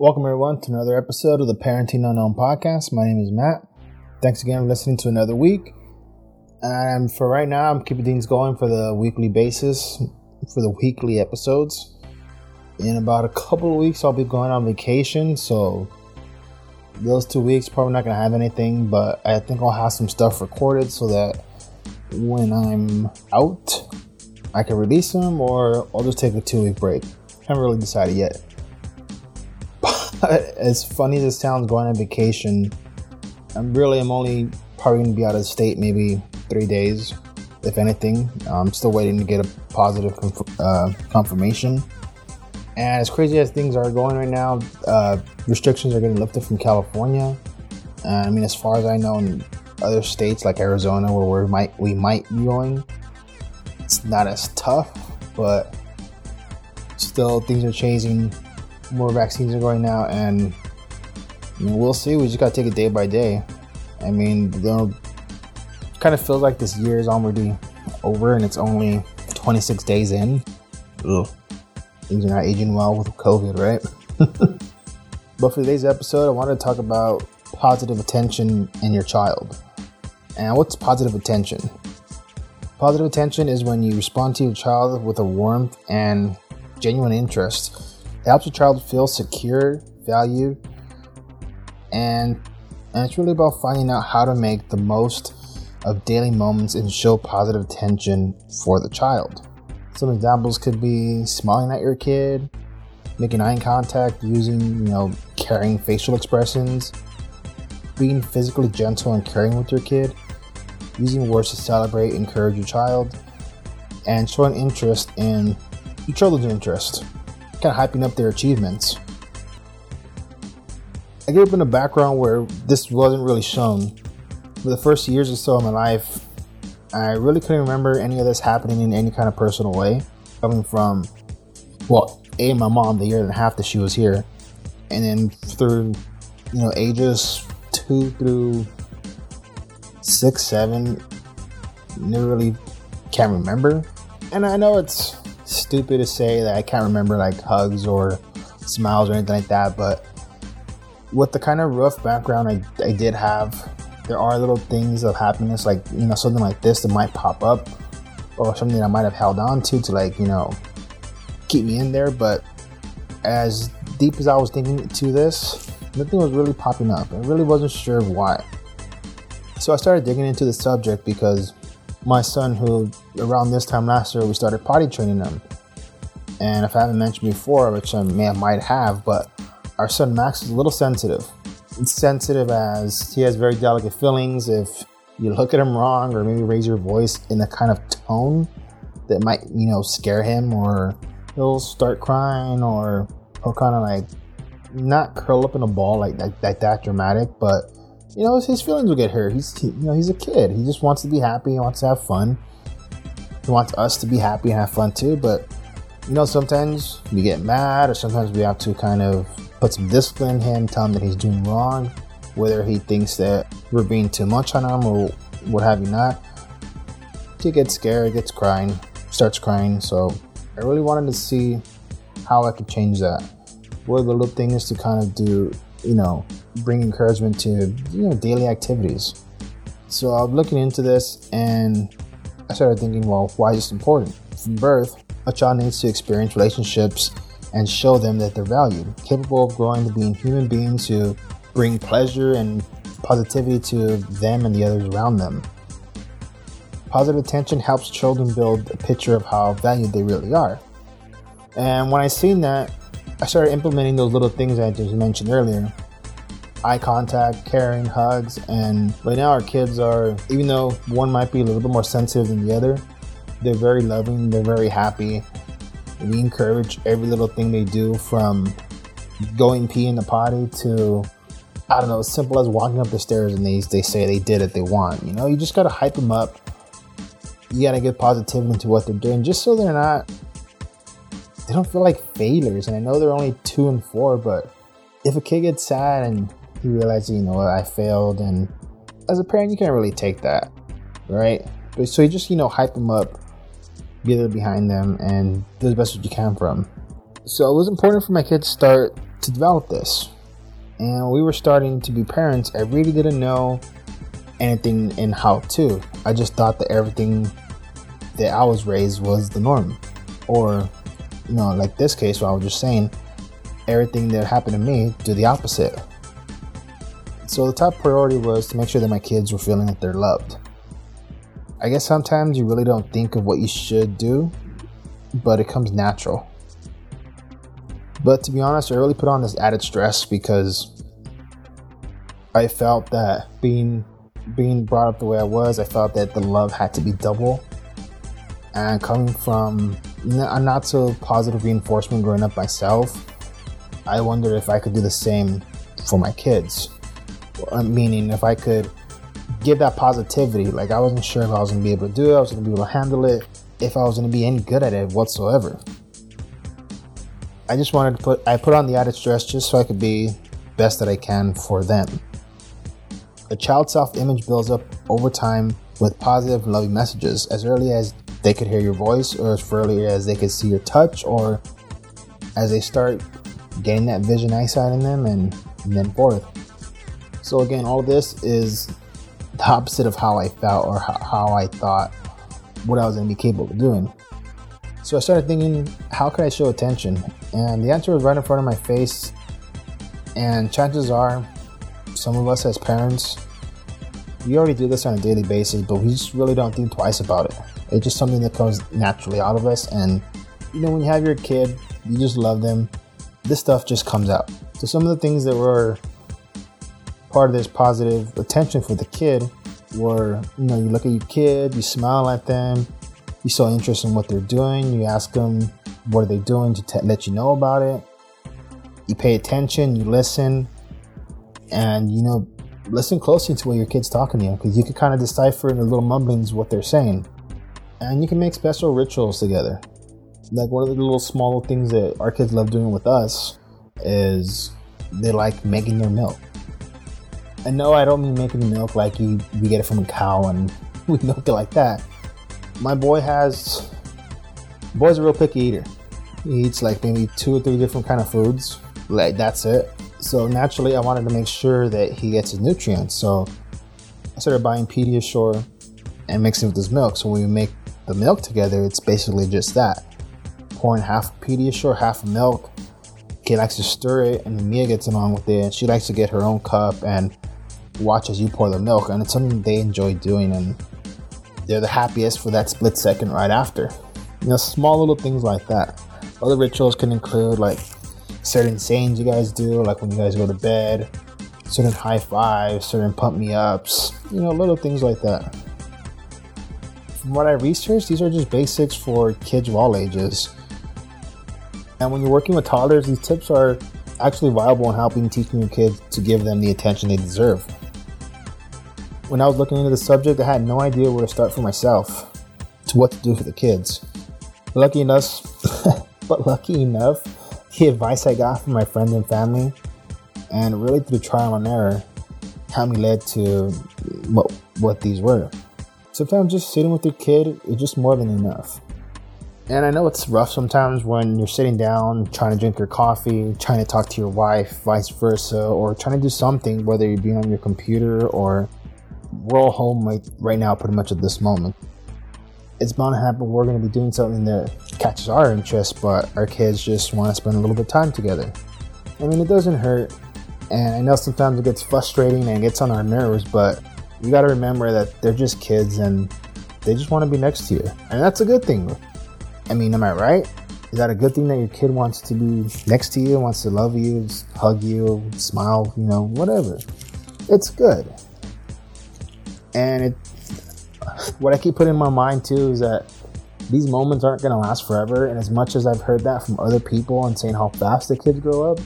Welcome, everyone, to another episode of the Parenting Unknown podcast. My name is Matt. Thanks again for listening to another week. And for right now, I'm keeping things going for the weekly basis, for the weekly episodes. In about a couple of weeks, I'll be going on vacation. So, those two weeks, probably not going to have anything, but I think I'll have some stuff recorded so that when I'm out, I can release them or I'll just take a two week break. Haven't really decided yet. as funny as it sounds, going on vacation, I'm really I'm only probably gonna be out of state maybe three days, if anything. I'm still waiting to get a positive conf- uh, confirmation. And as crazy as things are going right now, uh, restrictions are getting lifted from California. Uh, I mean, as far as I know, in other states like Arizona, where we might we might be going, it's not as tough, but still things are changing more vaccines are going now, and we'll see. We just gotta take it day by day. I mean, know, kind of feels like this year is already over, and it's only 26 days in. Ugh. Things are not aging well with COVID, right? but for today's episode, I wanted to talk about positive attention in your child. And what's positive attention? Positive attention is when you respond to your child with a warmth and genuine interest it helps a child feel secure, valued, and and it's really about finding out how to make the most of daily moments and show positive attention for the child. Some examples could be smiling at your kid, making eye contact, using, you know, caring facial expressions, being physically gentle and caring with your kid, using words to celebrate, encourage your child, and showing interest in your children's interest kind of hyping up their achievements. I grew up in a background where this wasn't really shown. For the first years or so of my life, I really couldn't remember any of this happening in any kind of personal way. Coming from, well, A, my mom, the year and a half that she was here, and then through, you know, ages two through six, seven, never really can't remember. And I know it's stupid to say that I can't remember like hugs or smiles or anything like that, but with the kind of rough background I, I did have, there are little things of happiness, like, you know, something like this that might pop up or something I might have held on to to, like, you know, keep me in there. But as deep as I was thinking to this, nothing was really popping up. I really wasn't sure why. So I started digging into the subject because my son, who around this time last year we started potty training him, and if I haven't mentioned before, which I may might have, but our son Max is a little sensitive. It's sensitive as he has very delicate feelings. If you look at him wrong or maybe raise your voice in a kind of tone that might, you know, scare him, or he'll start crying, or he'll kind of like not curl up in a ball like, like, like that dramatic, but you know, his feelings will get hurt. He's, you know, he's a kid. He just wants to be happy. He wants to have fun. He wants us to be happy and have fun too. But you know, sometimes we get mad, or sometimes we have to kind of put some discipline in him, tell him that he's doing wrong, whether he thinks that we're being too much on him or what have you not. He gets scared, gets crying, starts crying. So I really wanted to see how I could change that. What are the little things to kind of do you know, bring encouragement to, you know, daily activities. So I was looking into this and I started thinking, well, why is this important? From birth, a child needs to experience relationships and show them that they're valued, capable of growing to being human beings who bring pleasure and positivity to them and the others around them. Positive attention helps children build a picture of how valued they really are. And when I seen that, I started implementing those little things I just mentioned earlier eye contact, caring, hugs, and right now our kids are, even though one might be a little bit more sensitive than the other, they're very loving, they're very happy. We encourage every little thing they do from going pee in the potty to I don't know, as simple as walking up the stairs and they, they say they did it, they want. You know, you just gotta hype them up. You gotta give positivity into what they're doing just so they're not, they don't feel like failures. And I know they're only two and four, but if a kid gets sad and he realize you know, what I failed, and as a parent, you can't really take that, right? But so you just, you know, hype them up, be there behind them, and do the best that you can for them. So it was important for my kids to start to develop this and we were starting to be parents, I really didn't know anything in how to. I just thought that everything that I was raised was the norm. Or, you know, like this case where I was just saying, everything that happened to me, do the opposite. So the top priority was to make sure that my kids were feeling that they're loved. I guess sometimes you really don't think of what you should do, but it comes natural. But to be honest, I really put on this added stress because I felt that being being brought up the way I was, I felt that the love had to be double. And coming from a not so positive reinforcement growing up myself, I wondered if I could do the same for my kids. Meaning, if I could give that positivity, like I wasn't sure if I was to be able to do it, I was to be able to handle it, if I was to be any good at it whatsoever. I just wanted to put I put on the added stress just so I could be best that I can for them. A child's self-image builds up over time with positive loving messages as early as they could hear your voice or as early as they could see your touch or as they start getting that vision eyesight in them and, and then forth. So again, all this is the opposite of how I felt or how, I thought what I was going to be capable of doing. So I started thinking, how could I show attention? And the answer was right in front of my face. And chances are, some of us as parents, we already do this on a daily basis, but we just really don't think twice about it. It's just something that comes naturally out of us. And, you know, when you have your kid, you just love them, this stuff just comes out. So some of the things that were part of this positive attention for the kid were, you know, you look at your kid, you smile at them, you show interest in what they're doing. You ask them what are they doing to let you know about it. You pay attention. You listen, and you know, listen closely to what your kid's talking to you because you can kind of decipher in the little mumblings what they're saying, and you can make special rituals together. Like one of the little small things that our kids love doing with us is they like making their milk. And no, I don't mean making milk like you we get it from a cow and we milk it like that my boy has boy's a real picky eater. He eats like maybe two or three different kind of foods. Like that's it. So naturally, I wanted to make sure that he gets his nutrients. So I started buying Pediasure and mixing with his milk. So when we make the milk together, it's basically just that: pouring half Pediasure, half milk. Kid likes to stir it, and Mia gets along with it. And she likes to get her own cup and watch as you pour the milk, and it's something they enjoy doing. And they're the happiest for that split second right after. You know, small little things like that. Other rituals can include like certain sayings you guys do, like when you guys go to bed, certain high fives, certain pump me ups, you know, little things like that. From what I researched, these are just basics for kids of all ages. And when you're working with toddlers, these tips are actually viable in helping teaching your kids to give them the attention they deserve when I was looking into the subject, I had no idea where to start for myself to what to do for the kids. Lucky enough, but lucky enough, the advice I got from my friends and family, and really through trial and error, helped me led to what what these were. Sometimes just sitting with your kid is just more than enough. And I know it's rough sometimes when you're sitting down trying to drink your coffee, trying to talk to your wife, vice versa, or trying to do something, whether you're being on your computer or we're all home right, now, pretty much at this moment. It's bound to happen. We're going to be doing something that catches our interest, but our kids just want to spend a little bit of time together. I mean, it doesn't hurt, and I know sometimes it gets frustrating and gets on our nerves, but you got to remember that they're just kids and they just want to be next to you, and that's a good thing. I mean, am I right? Is that a good thing that your kid wants to be next to you, wants to love you, hug you, smile, you know, whatever? It's good and it what I keep putting in my mind too is that these moments aren't going to last forever. And as much as I've heard that from other people and saying how fast the kids grow up,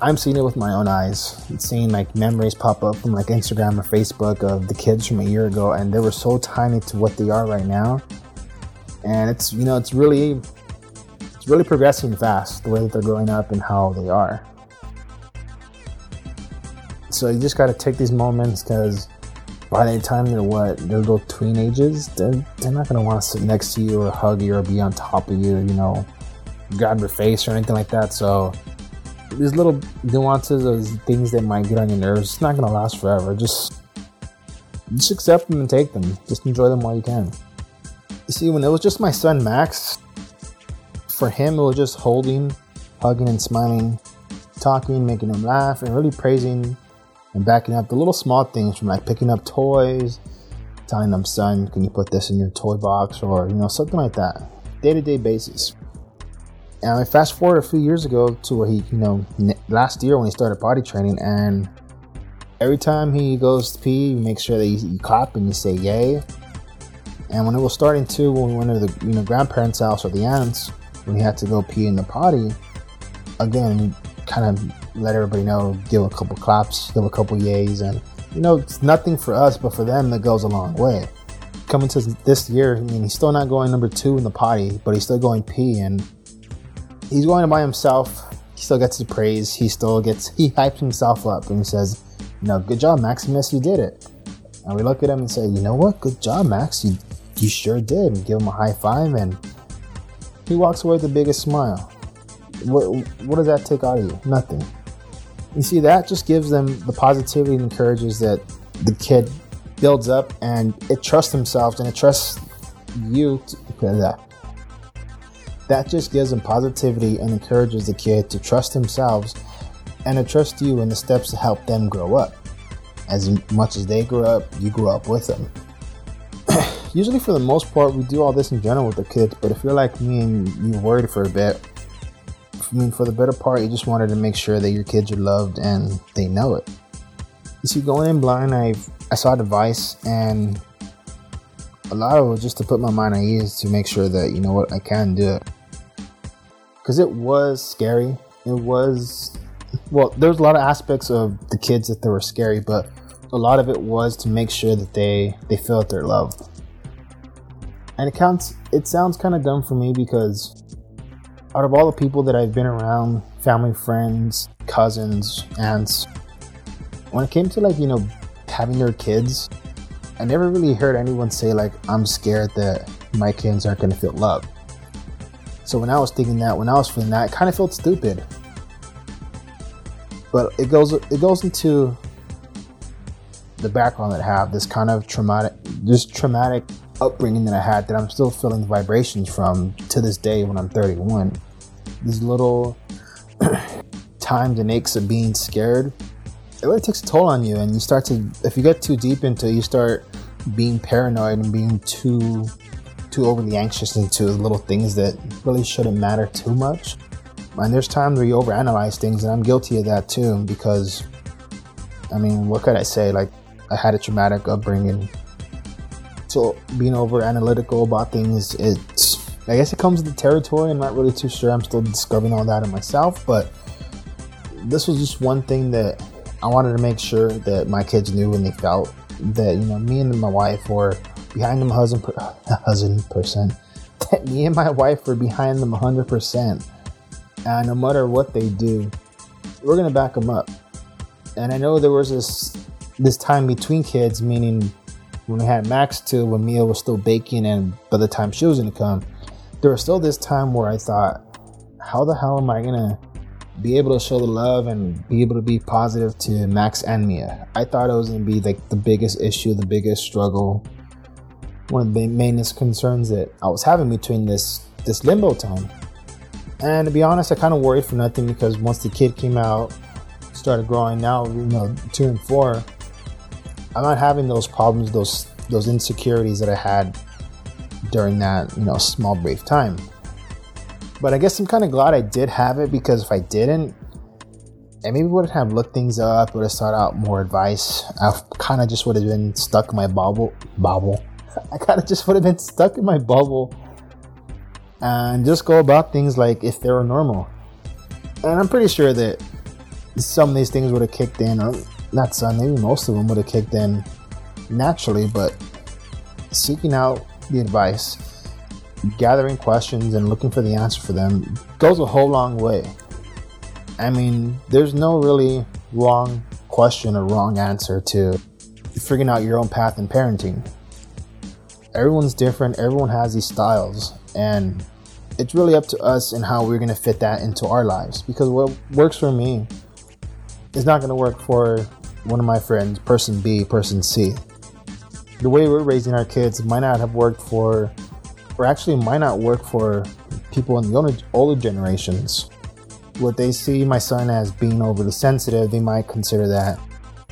I'm seeing it with my own eyes. seeing like memories pop up from like Instagram or Facebook of the kids from a year ago, and they were so tiny to what they are right now. And it's you know it's really it's really progressing fast the way that they're growing up and how they are. So you just got to take these moments because by the time they're what they're little tween ages, they're, they're not gonna want to sit next to you or hug you or be on top of you, you know, grab your face or anything like that. So these little nuances of things that might get on your nerves, it's not gonna last forever. Just just accept them and take them. Just enjoy them while you can. You see, when it was just my son Max, for him it was just holding, hugging and smiling, talking, making him laugh, and really praising and backing up the little small things from like picking up toys, telling them, son, can you put this in your toy box or you know, something like that. Day to day basis. And I fast forward a few years ago to where he, you know, last year when he started potty training, and every time he goes to pee, you make sure that you, you clap and you say yay. And when it was starting to, when we went to the you know grandparents' house or the aunts, when he had to go pee in the potty, again, kind of let everybody know, give a couple claps, give a couple yays, and you know, it's nothing for us, but for them, that goes a long way. Coming to this year, I mean, he's still not going number two in the potty, but he's still going pee, and he's going by himself. He still gets the praise. He still gets he hypes himself up and he says, "You know, good job, Maximus. You did it." And we look at him and say, "You know what? Good job, Max. You you sure did." And give him a high five, and he walks away with the biggest smile. What what does that take out of you? Nothing. You see, that just gives them the positivity and encourages that the kid builds up and it trusts themselves and it trusts you to, that uh, that just gives them positivity and encourages the kid to trust themselves and to trust you in the steps to help them grow up. As much as they grow up, you grow up with them. Usually, for the most part, we do all this in general with the kids, but if you're like me and you're worried for a bit, I mean, for the better part, you just wanted to make sure that your kids are loved and they know it. You see, going in blind, I I saw device and a lot of it was just to put my mind at ease to make sure that you know what I can do it because it was scary. It was well, there's a lot of aspects of the kids that they were scary, but a lot of it was to make sure that they they felt their love. And it counts. It sounds kind of dumb for me because out of all the people that I've been around, family, friends, cousins, aunts, when it came to like you know having their kids, I never really heard anyone say like I'm scared that my kids aren't to feel love. So when I was thinking that, when I was feeling that, it kind of felt stupid. But it goes it goes into the background that I have, this kind of traumatic this traumatic upbringing that I had that I'm still feeling the vibrations from to this day when I'm 31. These little times and aches of being scared, it really takes a toll on you and you start to if you get too deep into it, you start being paranoid and being too too overly anxious into little things that really shouldn't matter too much. And there's times where you overanalyze things, and I'm guilty of that too. Because, I mean, what could I say? Like, I had a traumatic upbringing, being over analytical about things, it's I guess it comes with the territory. I'm not really too sure. I'm still discovering all that in myself, but this was just one thing that I wanted to make sure that my kids knew and they felt that you know me and my wife were behind them husband per, husband percent. That me and my wife were behind them 100 percent, and no matter what they do, we're gonna back them up. And I know there was this this time between kids, meaning when we had Max to when Mia was still baking, and by the time she was gonna come, there was still this time where I thought, how the hell am I gonna be able to show the love and be able to be positive to Max and Mia? I thought it was gonna be like the biggest issue, the biggest struggle one of the mainest concerns that I was having between this this limbo time. And to be honest, I kind of worried for nothing because once the kid came out, started growing, now you know two and four, I'm not having those problems, those those insecurities that I had during that you know small brief time. But I guess I'm kind of glad I did have it because if I didn't, I maybe would have looked things up, would have sought out more advice. I kind of just would have been stuck in my bubble, bubble, I kind of just would have been stuck in my bubble and just go about things like if they were normal. And I'm pretty sure that some of these things would have kicked in, or not some, maybe most of them would have kicked in naturally, but seeking out the advice, gathering questions, and looking for the answer for them goes a whole long way. I mean, there's no really wrong question or wrong answer to figuring out your own path in parenting. Everyone's different, everyone has these styles, and it's really up to us and how we're going to fit that into our lives because what works for me is not going to work for one of my friends, person B, person C. The way we're raising our kids might not have worked for, or actually might not work for people in the older, older generations. What they see my son as being overly sensitive, they might consider that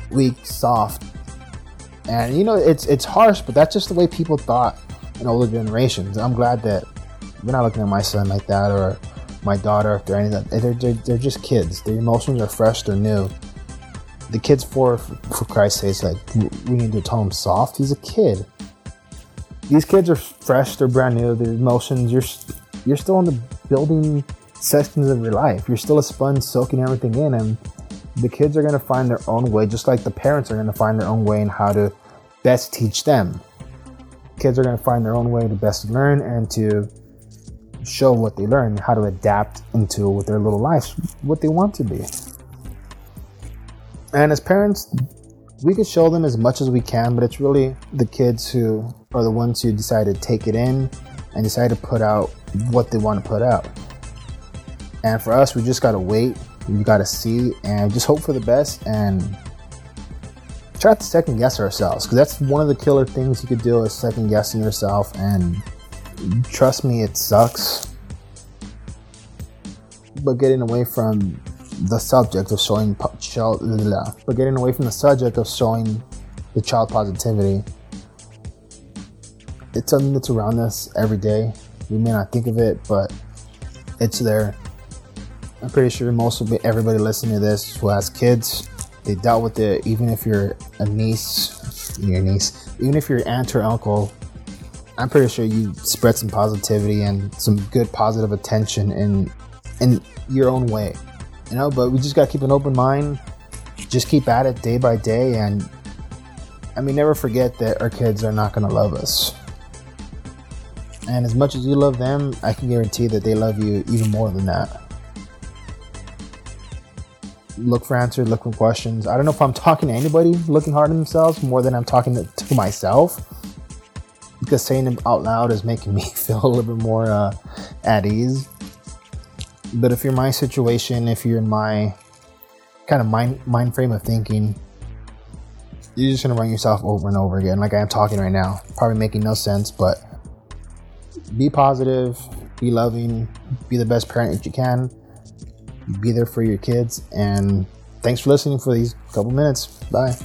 weak, soft. And you know, it's it's harsh, but that's just the way people thought in older generations. I'm glad that we're not looking at my son like that or my daughter if they're any of that. They're, they're, they're just kids. Their emotions are fresh, they're new. The kid's for, for Christ's sake, like, we need to tell him soft. He's a kid. These kids are fresh, they're brand new, their emotions, you're, you're still in the building sections of your life. You're still a sponge soaking everything in, and the kids are going to find their own way, just like the parents are going to find their own way in how to best teach them. Kids are going to find their own way to best learn and to show what they learn, how to adapt into their little lives, what they want to be. And as parents, we can show them as much as we can, but it's really the kids who are the ones who decide to take it in and decide to put out what they want to put out. And for us, we just got to wait, we got to see, and just hope for the best and try to second guess ourselves because that's one of the killer things you could do is second guessing yourself and trust me, it sucks. But getting away from the subject of showing child, but getting away from the subject of showing the child positivity, it's something that's around us every day. We may not think of it, but it's there. I'm pretty sure most of everybody listening to this who has kids, they dealt with it. Even if you're a niece, your niece, even if you're aunt or uncle, I'm pretty sure you spread some positivity and some good positive attention in in your own way. You know, but we just gotta keep an open mind, just keep at it day by day and I mean never forget that our kids are not gonna love us. And as much as you love them, I can guarantee that they love you even more than that. Look for answers, look for questions. I don't know if I'm talking to anybody looking hard on themselves more than I'm talking to, to myself because saying them out loud is making me feel a little bit more uh, at ease. But if you're my situation, if you're in my kind of mind mind frame of thinking, you're just gonna run yourself over and over again, like I am talking right now. Probably making no sense, but be positive, be loving, be the best parent that you can, be there for your kids, and thanks for listening for these couple minutes. Bye.